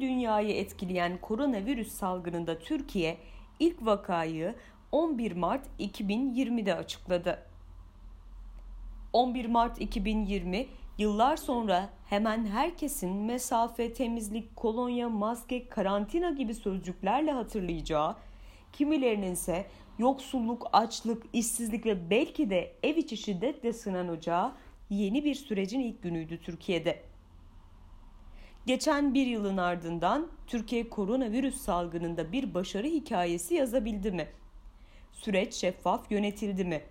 dünyayı etkileyen koronavirüs salgınında Türkiye ilk vakayı 11 Mart 2020'de açıkladı. 11 Mart 2020 yıllar sonra hemen herkesin mesafe, temizlik, kolonya, maske, karantina gibi sözcüklerle hatırlayacağı, kimilerinin ise yoksulluk, açlık, işsizlik ve belki de ev içi şiddetle sınanacağı yeni bir sürecin ilk günüydü Türkiye'de. Geçen bir yılın ardından Türkiye koronavirüs salgınında bir başarı hikayesi yazabildi mi? Süreç şeffaf yönetildi mi?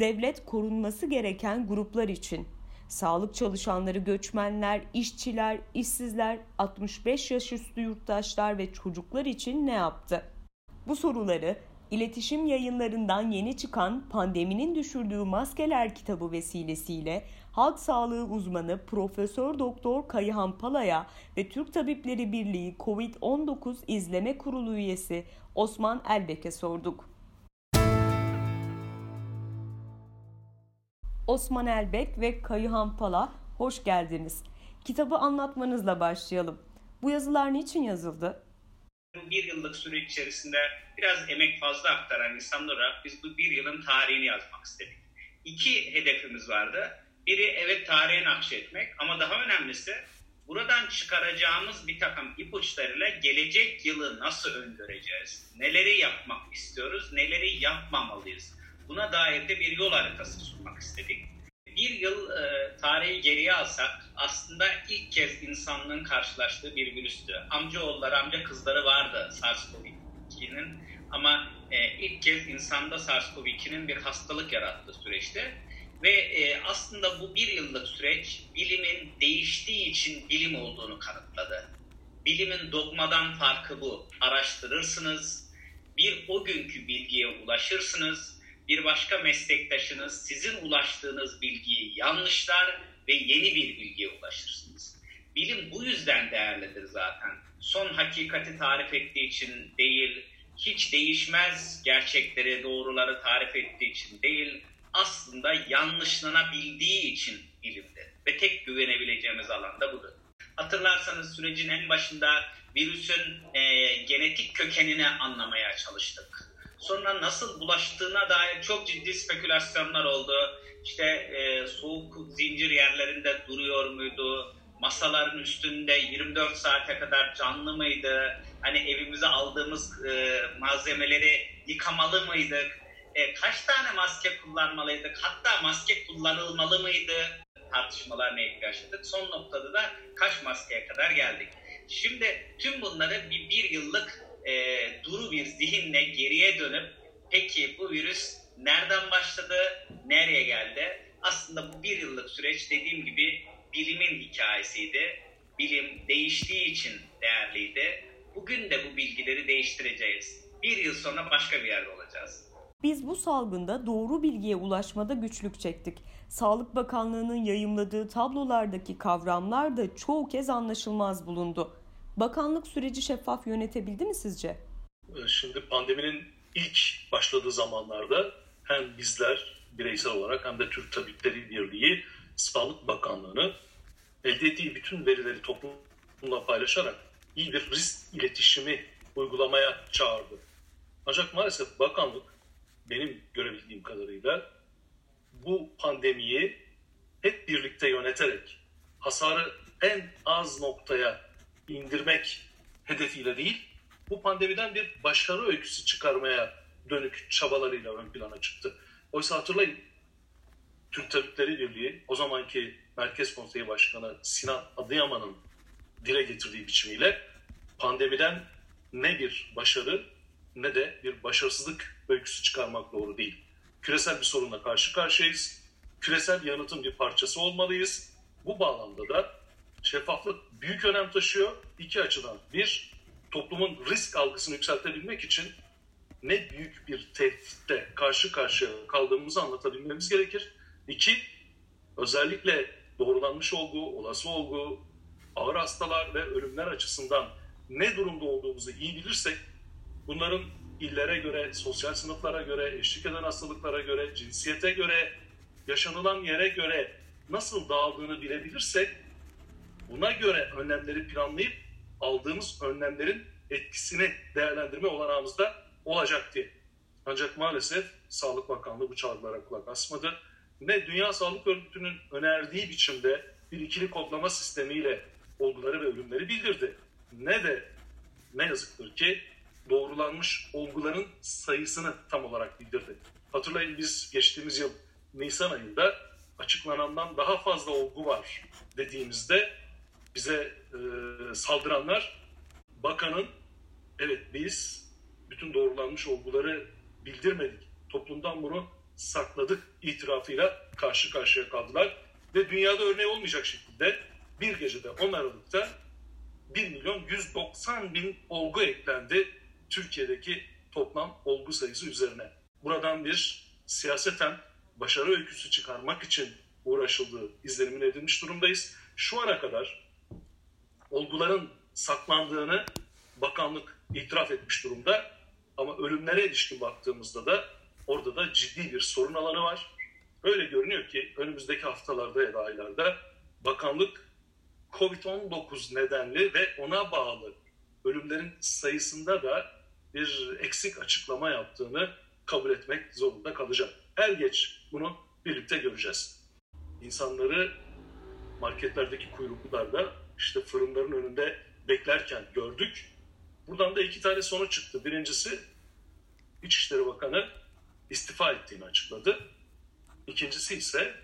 Devlet korunması gereken gruplar için sağlık çalışanları, göçmenler, işçiler, işsizler, 65 yaş üstü yurttaşlar ve çocuklar için ne yaptı? Bu soruları iletişim yayınlarından yeni çıkan Pandeminin Düşürdüğü Maskeler kitabı vesilesiyle halk sağlığı uzmanı Profesör Doktor Kayıhan Pala'ya ve Türk Tabipleri Birliği COVID-19 İzleme Kurulu üyesi Osman Elbek'e sorduk. Osman Elbek ve Kayıhan Pala hoş geldiniz. Kitabı anlatmanızla başlayalım. Bu yazılar niçin yazıldı? bir yıllık süre içerisinde biraz emek fazla aktaran insanlar biz bu bir yılın tarihini yazmak istedik. İki hedefimiz vardı. Biri evet tarihe nakşetmek ama daha önemlisi buradan çıkaracağımız bir takım ipuçlarıyla gelecek yılı nasıl öngöreceğiz? Neleri yapmak istiyoruz, neleri yapmamalıyız? Buna dair de bir yol haritası sunmak istedik bir yıl e, tarihi geriye alsak aslında ilk kez insanlığın karşılaştığı bir virüstü. Amcaoğulları, amca kızları vardı SARS-CoV-2'nin ama e, ilk kez insanda SARS-CoV-2'nin bir hastalık yarattığı süreçte. Ve e, aslında bu bir yıllık süreç bilimin değiştiği için bilim olduğunu kanıtladı. Bilimin dogmadan farkı bu. Araştırırsınız, bir o günkü bilgiye ulaşırsınız bir başka meslektaşınız sizin ulaştığınız bilgiyi yanlışlar ve yeni bir bilgiye ulaşırsınız. Bilim bu yüzden değerlidir zaten. Son hakikati tarif ettiği için değil, hiç değişmez gerçekleri, doğruları tarif ettiği için değil, aslında yanlışlanabildiği için bilimdir. Ve tek güvenebileceğimiz alan da budur. Hatırlarsanız sürecin en başında virüsün e, genetik kökenini anlamaya çalıştık sonra nasıl bulaştığına dair çok ciddi spekülasyonlar oldu. İşte e, soğuk zincir yerlerinde duruyor muydu? Masaların üstünde 24 saate kadar canlı mıydı? Hani evimize aldığımız e, malzemeleri yıkamalı mıydık? E, kaç tane maske kullanmalıydık? Hatta maske kullanılmalı mıydı? Tartışmalarına yaşadık. Son noktada da kaç maskeye kadar geldik. Şimdi tüm bunları bir, bir yıllık e, duru bir zihinle geriye dönüp peki bu virüs nereden başladı, nereye geldi? Aslında bu bir yıllık süreç dediğim gibi bilimin hikayesiydi. Bilim değiştiği için değerliydi. Bugün de bu bilgileri değiştireceğiz. Bir yıl sonra başka bir yerde olacağız. Biz bu salgında doğru bilgiye ulaşmada güçlük çektik. Sağlık Bakanlığı'nın yayımladığı tablolardaki kavramlar da çoğu kez anlaşılmaz bulundu. Bakanlık süreci şeffaf yönetebildi mi sizce? Ee, şimdi pandeminin ilk başladığı zamanlarda hem bizler bireysel olarak hem de Türk Tabipleri Birliği Sağlık Bakanlığı'nı elde ettiği bütün verileri toplumla paylaşarak iyi bir risk iletişimi uygulamaya çağırdı. Ancak maalesef bakanlık benim görebildiğim kadarıyla bu pandemiyi hep birlikte yöneterek hasarı en az noktaya indirmek hedefiyle değil, bu pandemiden bir başarı öyküsü çıkarmaya dönük çabalarıyla ön plana çıktı. Oysa hatırlayın, Türk Tabipleri Birliği, o zamanki Merkez Konseyi Başkanı Sinan Adıyaman'ın dile getirdiği biçimiyle pandemiden ne bir başarı ne de bir başarısızlık öyküsü çıkarmak doğru değil. Küresel bir sorunla karşı karşıyayız. Küresel yanıtın bir parçası olmalıyız. Bu bağlamda da şeffaflık büyük önem taşıyor iki açıdan. Bir, toplumun risk algısını yükseltebilmek için ne büyük bir tehditle karşı karşıya kaldığımızı anlatabilmemiz gerekir. İki, özellikle doğrulanmış olgu, olası olgu, ağır hastalar ve ölümler açısından ne durumda olduğumuzu iyi bilirsek bunların illere göre, sosyal sınıflara göre, eşlik eden hastalıklara göre, cinsiyete göre, yaşanılan yere göre nasıl dağıldığını bilebilirsek Buna göre önlemleri planlayıp aldığımız önlemlerin etkisini değerlendirme olanağımızda olacak diye. Ancak maalesef Sağlık Bakanlığı bu çağrılara kulak asmadı. Ne Dünya Sağlık Örgütü'nün önerdiği biçimde bir ikili kodlama sistemiyle olguları ve ölümleri bildirdi. Ne de ne yazıktır ki doğrulanmış olguların sayısını tam olarak bildirdi. Hatırlayın biz geçtiğimiz yıl Nisan ayında açıklanandan daha fazla olgu var dediğimizde bize e, saldıranlar bakanın evet biz bütün doğrulanmış olguları bildirmedik. Toplumdan bunu sakladık itirafıyla karşı karşıya kaldılar. Ve dünyada örneği olmayacak şekilde bir gecede 10 Aralık'ta 1 milyon 190 bin olgu eklendi Türkiye'deki toplam olgu sayısı üzerine. Buradan bir siyaseten başarı öyküsü çıkarmak için uğraşıldığı izlenimin edilmiş durumdayız. Şu ana kadar olguların saklandığını bakanlık itiraf etmiş durumda. Ama ölümlere ilişkin baktığımızda da orada da ciddi bir sorun alanı var. Öyle görünüyor ki önümüzdeki haftalarda ya da aylarda bakanlık COVID-19 nedenli ve ona bağlı ölümlerin sayısında da bir eksik açıklama yaptığını kabul etmek zorunda kalacak. Er geç bunu birlikte göreceğiz. İnsanları marketlerdeki kuyruklarda işte fırınların önünde beklerken gördük. Buradan da iki tane sonuç çıktı. Birincisi İçişleri Bakanı istifa ettiğini açıkladı. İkincisi ise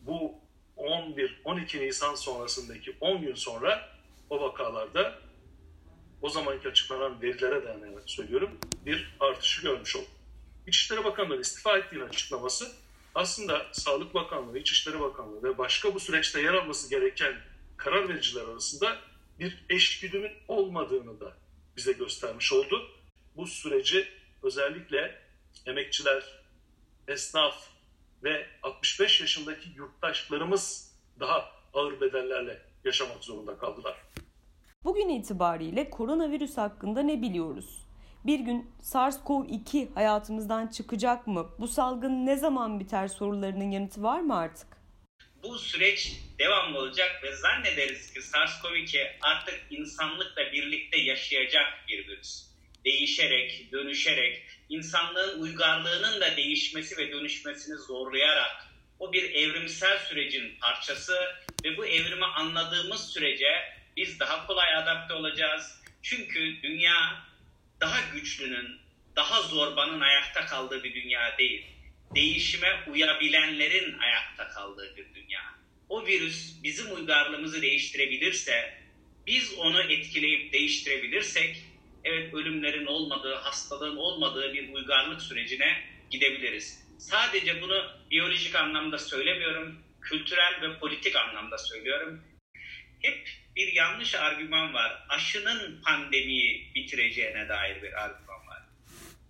bu 11-12 Nisan sonrasındaki 10 gün sonra o vakalarda o zamanki açıklanan verilere dayanarak söylüyorum bir artışı görmüş olduk. İçişleri Bakanlığı istifa ettiğini açıklaması aslında Sağlık Bakanlığı, İçişleri Bakanlığı ve başka bu süreçte yer alması gereken karar vericiler arasında bir eşgüdümün olmadığını da bize göstermiş oldu. Bu süreci özellikle emekçiler, esnaf ve 65 yaşındaki yurttaşlarımız daha ağır bedellerle yaşamak zorunda kaldılar. Bugün itibariyle koronavirüs hakkında ne biliyoruz? Bir gün SARS-CoV-2 hayatımızdan çıkacak mı? Bu salgın ne zaman biter sorularının yanıtı var mı artık? Bu süreç devam olacak ve zannederiz ki SARS-CoV-2 artık insanlıkla birlikte yaşayacak bir virüs. Değişerek, dönüşerek, insanlığın uygarlığının da değişmesi ve dönüşmesini zorlayarak o bir evrimsel sürecin parçası ve bu evrimi anladığımız sürece biz daha kolay adapte olacağız. Çünkü dünya daha güçlünün, daha zorbanın ayakta kaldığı bir dünya değil. Değişime uyabilenlerin ayakta kaldığı bir dünya. O virüs bizim uygarlığımızı değiştirebilirse, biz onu etkileyip değiştirebilirsek, evet ölümlerin olmadığı, hastalığın olmadığı bir uygarlık sürecine gidebiliriz. Sadece bunu biyolojik anlamda söylemiyorum, kültürel ve politik anlamda söylüyorum. Hep bir yanlış argüman var. Aşının pandemiyi bitireceğine dair bir argüman var.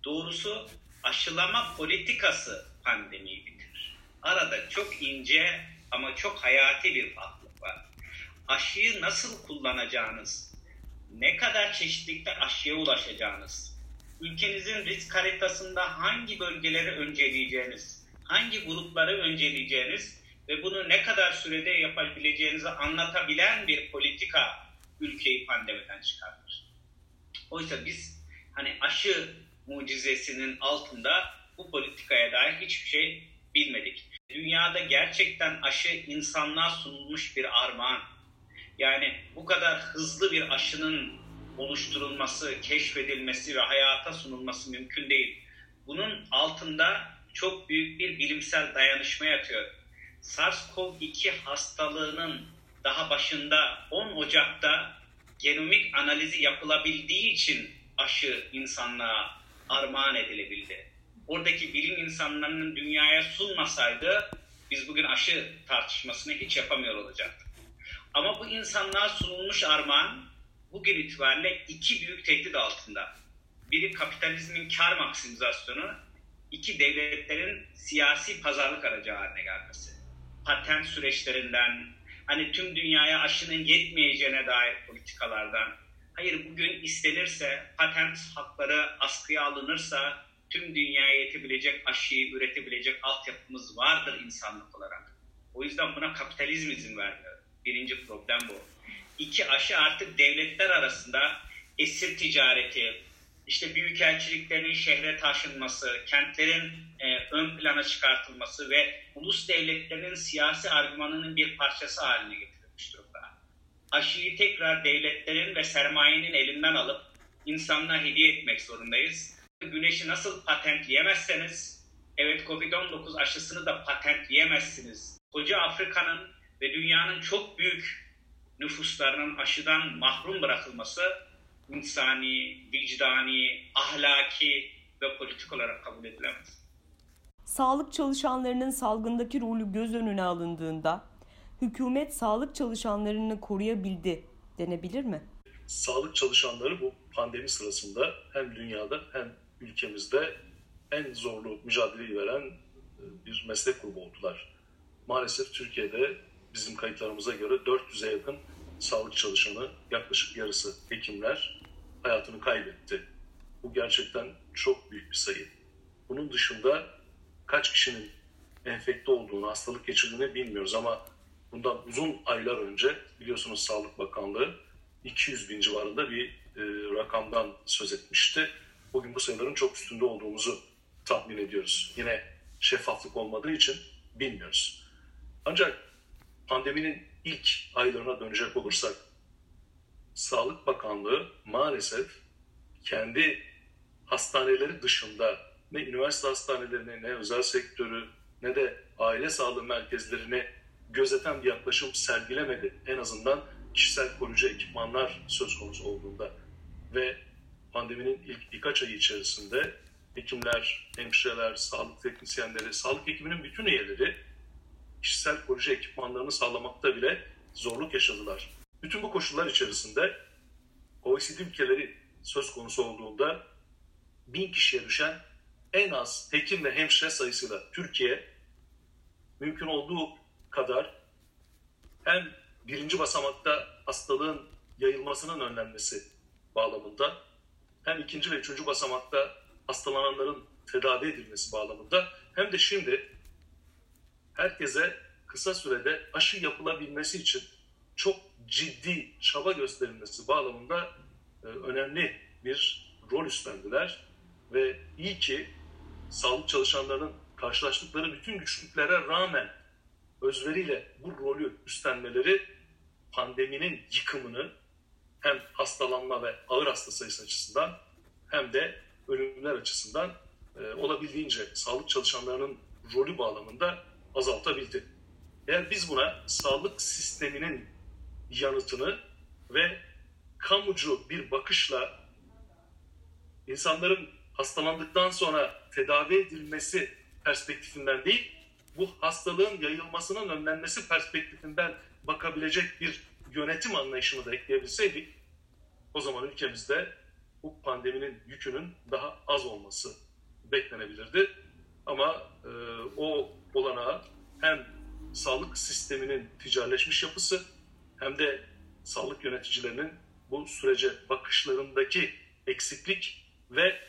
Doğrusu aşılama politikası pandemiyi bitirir. Arada çok ince ama çok hayati bir farklılık var. Aşıyı nasıl kullanacağınız, ne kadar çeşitlilikte aşıya ulaşacağınız, ülkenizin risk haritasında hangi bölgeleri önceleyeceğiniz, hangi grupları önceleyeceğiniz ve bunu ne kadar sürede yapabileceğinizi anlatabilen bir politika ülkeyi pandemiden çıkartır. Oysa biz hani aşı mucizesinin altında bu politikaya dair hiçbir şey bilmedik. Dünyada gerçekten aşı insanlığa sunulmuş bir armağan. Yani bu kadar hızlı bir aşının oluşturulması, keşfedilmesi ve hayata sunulması mümkün değil. Bunun altında çok büyük bir bilimsel dayanışma yatıyor. SARS-CoV-2 hastalığının daha başında 10 Ocak'ta genomik analizi yapılabildiği için aşı insanlığa armağan edilebildi. Oradaki bilim insanlarının dünyaya sunmasaydı biz bugün aşı tartışmasını hiç yapamıyor olacaktık. Ama bu insanlığa sunulmuş armağan bugün itibariyle iki büyük tehdit altında. Biri kapitalizmin kar maksimizasyonu, iki devletlerin siyasi pazarlık aracı haline gelmesi patent süreçlerinden, hani tüm dünyaya aşının yetmeyeceğine dair politikalardan, hayır bugün istenirse, patent hakları askıya alınırsa tüm dünyaya yetebilecek aşıyı üretebilecek altyapımız vardır insanlık olarak. O yüzden buna kapitalizm izin vermiyor. Birinci problem bu. iki aşı artık devletler arasında esir ticareti, işte büyükelçiliklerin şehre taşınması, kentlerin e, ön plana çıkartılması ve ulus devletlerinin siyasi argümanının bir parçası haline getirilmiş durumda. Aşıyı tekrar devletlerin ve sermayenin elinden alıp insanlığa hediye etmek zorundayız. Güneşi nasıl patentleyemezseniz, evet Covid-19 aşısını da patentleyemezsiniz. Koca Afrika'nın ve dünyanın çok büyük nüfuslarının aşıdan mahrum bırakılması insani, vicdani, ahlaki ve politik olarak kabul edilemez. Sağlık çalışanlarının salgındaki rolü göz önüne alındığında hükümet sağlık çalışanlarını koruyabildi denebilir mi? Sağlık çalışanları bu pandemi sırasında hem dünyada hem ülkemizde en zorlu mücadeleyi veren e, bir meslek grubu oldular. Maalesef Türkiye'de bizim kayıtlarımıza göre 400'e yakın sağlık çalışanı, yaklaşık yarısı hekimler hayatını kaybetti. Bu gerçekten çok büyük bir sayı. Bunun dışında kaç kişinin enfekte olduğunu, hastalık geçirdiğini bilmiyoruz ama bundan uzun aylar önce biliyorsunuz Sağlık Bakanlığı 200 bin civarında bir e, rakamdan söz etmişti. Bugün bu sayıların çok üstünde olduğumuzu tahmin ediyoruz. Yine şeffaflık olmadığı için bilmiyoruz. Ancak pandeminin ilk aylarına dönecek olursak Sağlık Bakanlığı maalesef kendi hastaneleri dışında ne üniversite hastanelerini ne özel sektörü ne de aile sağlığı merkezlerini gözeten bir yaklaşım sergilemedi. En azından kişisel koruyucu ekipmanlar söz konusu olduğunda ve pandeminin ilk birkaç ayı içerisinde hekimler, hemşireler, sağlık teknisyenleri, sağlık ekibinin bütün üyeleri kişisel koruyucu ekipmanlarını sağlamakta bile zorluk yaşadılar. Bütün bu koşullar içerisinde OECD ülkeleri söz konusu olduğunda bin kişiye düşen en az hekim ve hemşire sayısıyla Türkiye mümkün olduğu kadar hem birinci basamakta hastalığın yayılmasının önlenmesi bağlamında hem ikinci ve üçüncü basamakta hastalananların tedavi edilmesi bağlamında hem de şimdi herkese kısa sürede aşı yapılabilmesi için çok ciddi çaba gösterilmesi bağlamında e, önemli bir rol üstlendiler. Ve iyi ki sağlık çalışanlarının karşılaştıkları bütün güçlüklere rağmen özveriyle bu rolü üstlenmeleri pandeminin yıkımını hem hastalanma ve ağır hasta sayısı açısından hem de ölümler açısından e, olabildiğince sağlık çalışanlarının rolü bağlamında azaltabildi. Eğer biz buna sağlık sisteminin yanıtını ve kamucu bir bakışla insanların hastalandıktan sonra tedavi edilmesi perspektifinden değil, bu hastalığın yayılmasının önlenmesi perspektifinden bakabilecek bir yönetim anlayışını da ekleyebilseydik, o zaman ülkemizde bu pandeminin yükünün daha az olması beklenebilirdi. Ama e, o olanağı hem sağlık sisteminin ticaretleşmiş yapısı hem de sağlık yöneticilerinin bu sürece bakışlarındaki eksiklik ve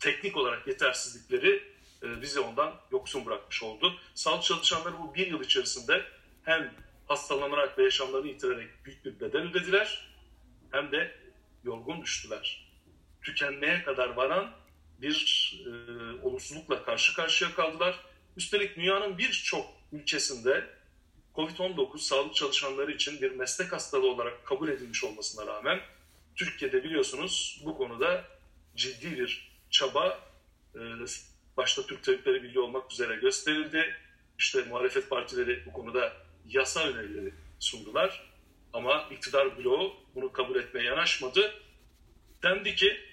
teknik olarak yetersizlikleri e, bizi ondan yoksun bırakmış oldu. Sağlık çalışanları bu bir yıl içerisinde hem hastalanarak ve yaşamlarını yitirerek büyük bir bedel ödediler hem de yorgun düştüler. Tükenmeye kadar varan bir e, olumsuzlukla karşı karşıya kaldılar. Üstelik dünyanın birçok ülkesinde COVID-19 sağlık çalışanları için bir meslek hastalığı olarak kabul edilmiş olmasına rağmen Türkiye'de biliyorsunuz bu konuda ciddi bir çaba e, başta Türk Tabipleri Birliği olmak üzere gösterildi. İşte muhalefet partileri bu konuda yasa önerileri sundular. Ama iktidar bloğu bunu kabul etmeye yanaşmadı. Dendi ki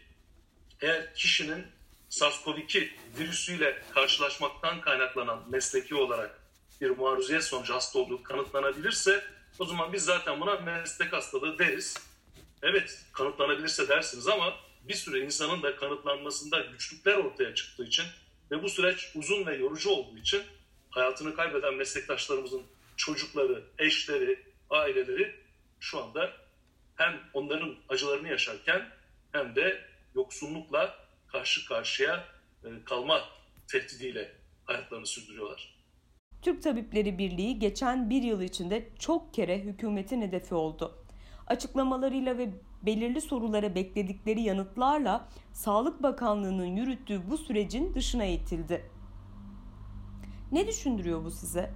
eğer kişinin SARS-CoV-2 virüsüyle karşılaşmaktan kaynaklanan mesleki olarak bir maruziyet sonucu hasta olduğu kanıtlanabilirse o zaman biz zaten buna meslek hastalığı deriz. Evet kanıtlanabilirse dersiniz ama bir süre insanın da kanıtlanmasında güçlükler ortaya çıktığı için ve bu süreç uzun ve yorucu olduğu için hayatını kaybeden meslektaşlarımızın çocukları, eşleri, aileleri şu anda hem onların acılarını yaşarken hem de yoksunlukla karşı karşıya e, kalma tehdidiyle hayatlarını sürdürüyorlar. Türk Tabipleri Birliği geçen bir yıl içinde çok kere hükümetin hedefi oldu. Açıklamalarıyla ve belirli sorulara bekledikleri yanıtlarla Sağlık Bakanlığı'nın yürüttüğü bu sürecin dışına itildi. Ne düşündürüyor bu size?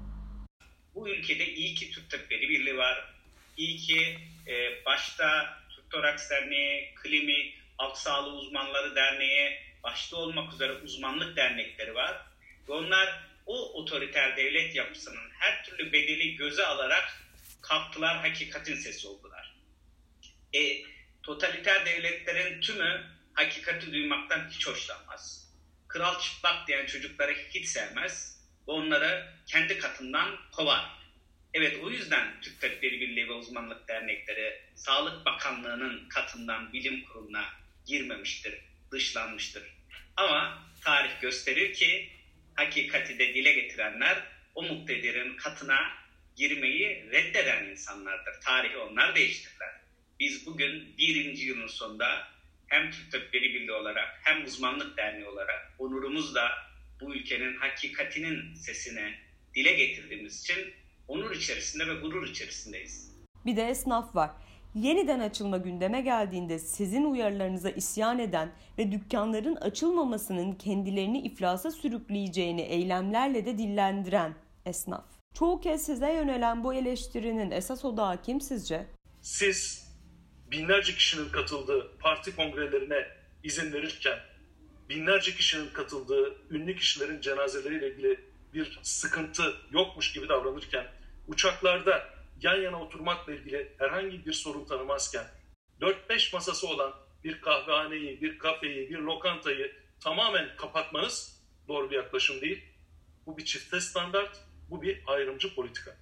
Bu ülkede iyi ki Türk Tabipleri Birliği var. İyi ki e, başta Türk Toraks Derneği, Klimi, Halk Sağlığı Uzmanları Derneği, başta olmak üzere uzmanlık dernekleri var. Ve onlar o otoriter devlet yapısının her türlü bedeli göze alarak kalktılar, hakikatin sesi oldular. E, totaliter devletlerin tümü hakikati duymaktan hiç hoşlanmaz. Kral çıplak diyen çocukları hiç sevmez ve onları kendi katından kovar. Evet o yüzden Türk Tabipleri Birliği ve Uzmanlık Dernekleri Sağlık Bakanlığı'nın katından bilim kuruluna girmemiştir, dışlanmıştır. Ama tarih gösterir ki hakikati de dile getirenler o muktedirin katına girmeyi reddeden insanlardır. Tarihi onlar değiştirdiler. Biz bugün birinci yılın sonunda hem Türk Tabipleri Birliği olarak hem uzmanlık derneği olarak onurumuzla bu ülkenin hakikatinin sesini dile getirdiğimiz için onur içerisinde ve gurur içerisindeyiz. Bir de esnaf var. Yeniden açılma gündeme geldiğinde sizin uyarılarınıza isyan eden ve dükkanların açılmamasının kendilerini iflasa sürükleyeceğini eylemlerle de dillendiren esnaf. Çoğu kez size yönelen bu eleştirinin esas odağı kim sizce? Siz binlerce kişinin katıldığı parti kongrelerine izin verirken, binlerce kişinin katıldığı ünlü kişilerin cenazeleriyle ilgili bir sıkıntı yokmuş gibi davranırken, uçaklarda yan yana oturmakla ilgili herhangi bir sorun tanımazken, 4-5 masası olan bir kahvehaneyi, bir kafeyi, bir lokantayı tamamen kapatmanız doğru bir yaklaşım değil. Bu bir çifte standart, bu bir ayrımcı politika.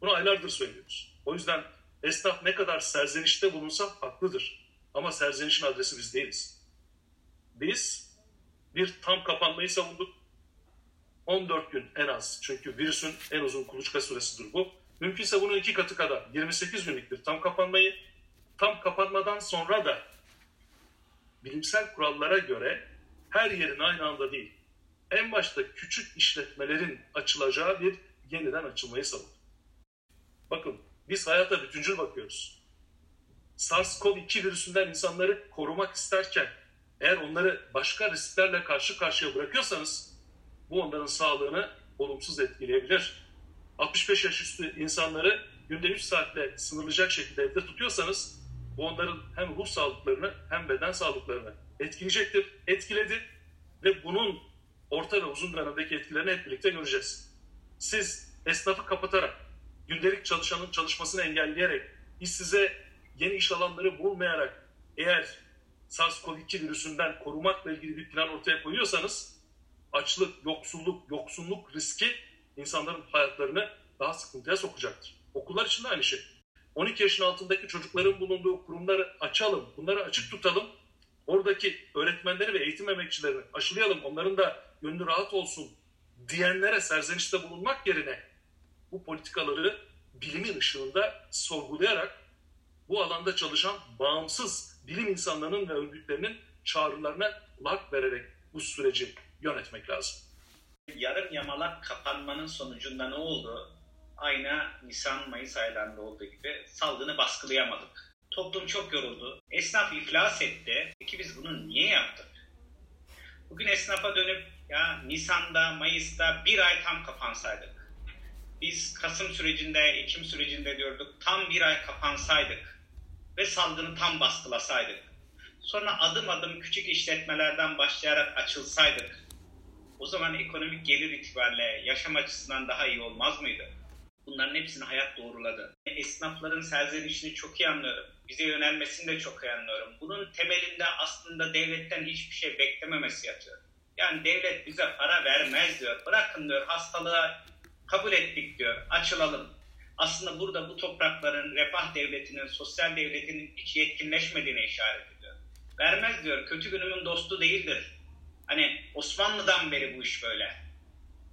Bunu aylardır söylüyoruz. O yüzden esnaf ne kadar serzenişte bulunsa haklıdır. Ama serzenişin adresi biz değiliz. Biz bir tam kapanmayı savunduk. 14 gün en az. Çünkü virüsün en uzun kuluçka süresidir bu. Mümkünse bunun iki katı kadar 28 günlüktür tam kapanmayı. Tam kapanmadan sonra da bilimsel kurallara göre her yerin aynı anda değil. En başta küçük işletmelerin açılacağı bir yeniden açılmayı savunduk. Bakın biz hayata bütüncül bakıyoruz. SARS-CoV-2 virüsünden insanları korumak isterken eğer onları başka risklerle karşı karşıya bırakıyorsanız bu onların sağlığını olumsuz etkileyebilir. 65 yaş üstü insanları günde 3 saatle sınırlayacak şekilde evde tutuyorsanız bu onların hem ruh sağlıklarını hem beden sağlıklarını etkileyecektir, etkiledi ve bunun orta ve uzun dönemdeki etkilerini hep birlikte göreceğiz. Siz esnafı kapatarak, gündelik çalışanın çalışmasını engelleyerek, işsize yeni iş alanları bulmayarak eğer SARS-CoV-2 virüsünden korumakla ilgili bir plan ortaya koyuyorsanız açlık, yoksulluk, yoksunluk riski insanların hayatlarını daha sıkıntıya sokacaktır. Okullar için de aynı şey. 12 yaşın altındaki çocukların bulunduğu kurumları açalım, bunları açık tutalım. Oradaki öğretmenleri ve eğitim emekçilerini aşılayalım, onların da gönlü rahat olsun diyenlere serzenişte bulunmak yerine bu politikaları bilimin ışığında sorgulayarak bu alanda çalışan bağımsız bilim insanlarının ve örgütlerinin çağrılarına kulak vererek bu süreci yönetmek lazım. Yarım yamalak kapanmanın sonucunda ne oldu? Aynı Nisan-Mayıs aylarında olduğu gibi salgını baskılayamadık. Toplum çok yoruldu. Esnaf iflas etti. Peki biz bunu niye yaptık? Bugün esnafa dönüp ya Nisan'da, Mayıs'ta bir ay tam kapansaydık. Biz Kasım sürecinde, Ekim sürecinde diyorduk tam bir ay kapansaydık ve salgını tam baskılasaydık. Sonra adım adım küçük işletmelerden başlayarak açılsaydık. O zaman ekonomik gelir itibariyle yaşam açısından daha iyi olmaz mıydı? Bunların hepsini hayat doğruladı. Esnafların serzenişini çok iyi anlıyorum. Bize yönelmesini de çok iyi anlıyorum. Bunun temelinde aslında devletten hiçbir şey beklememesi yatıyor. Yani devlet bize para vermez diyor. Bırakın diyor hastalığa kabul ettik diyor. Açılalım. Aslında burada bu toprakların refah devletinin, sosyal devletinin hiç yetkinleşmediğine işaret ediyor. Vermez diyor. Kötü günümün dostu değildir. Hani Osmanlı'dan beri bu iş böyle.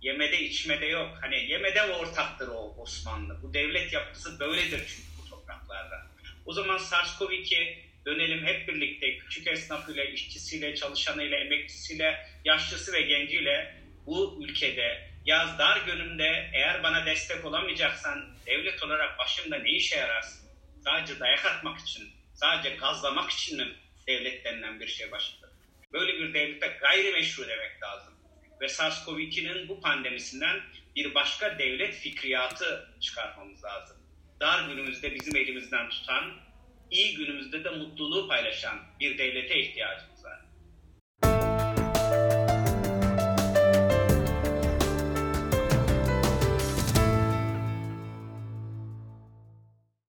Yemede içmede yok. Hani yemede ortaktır o Osmanlı. Bu devlet yapısı böyledir çünkü bu topraklarda. O zaman SARS-CoV-2 dönelim hep birlikte küçük esnafıyla, işçisiyle, çalışanıyla, emekçisiyle, yaşlısı ve genciyle bu ülkede yaz dar günümde eğer bana destek olamayacaksan devlet olarak başımda ne işe yararsın? sadece dayak atmak için, sadece gazlamak için mi devlet denilen bir şey başladı? Böyle bir devlete gayrimeşru demek lazım. Ve SARS-CoV-2'nin bu pandemisinden bir başka devlet fikriyatı çıkarmamız lazım. Dar günümüzde bizim elimizden tutan, iyi günümüzde de mutluluğu paylaşan bir devlete ihtiyacımız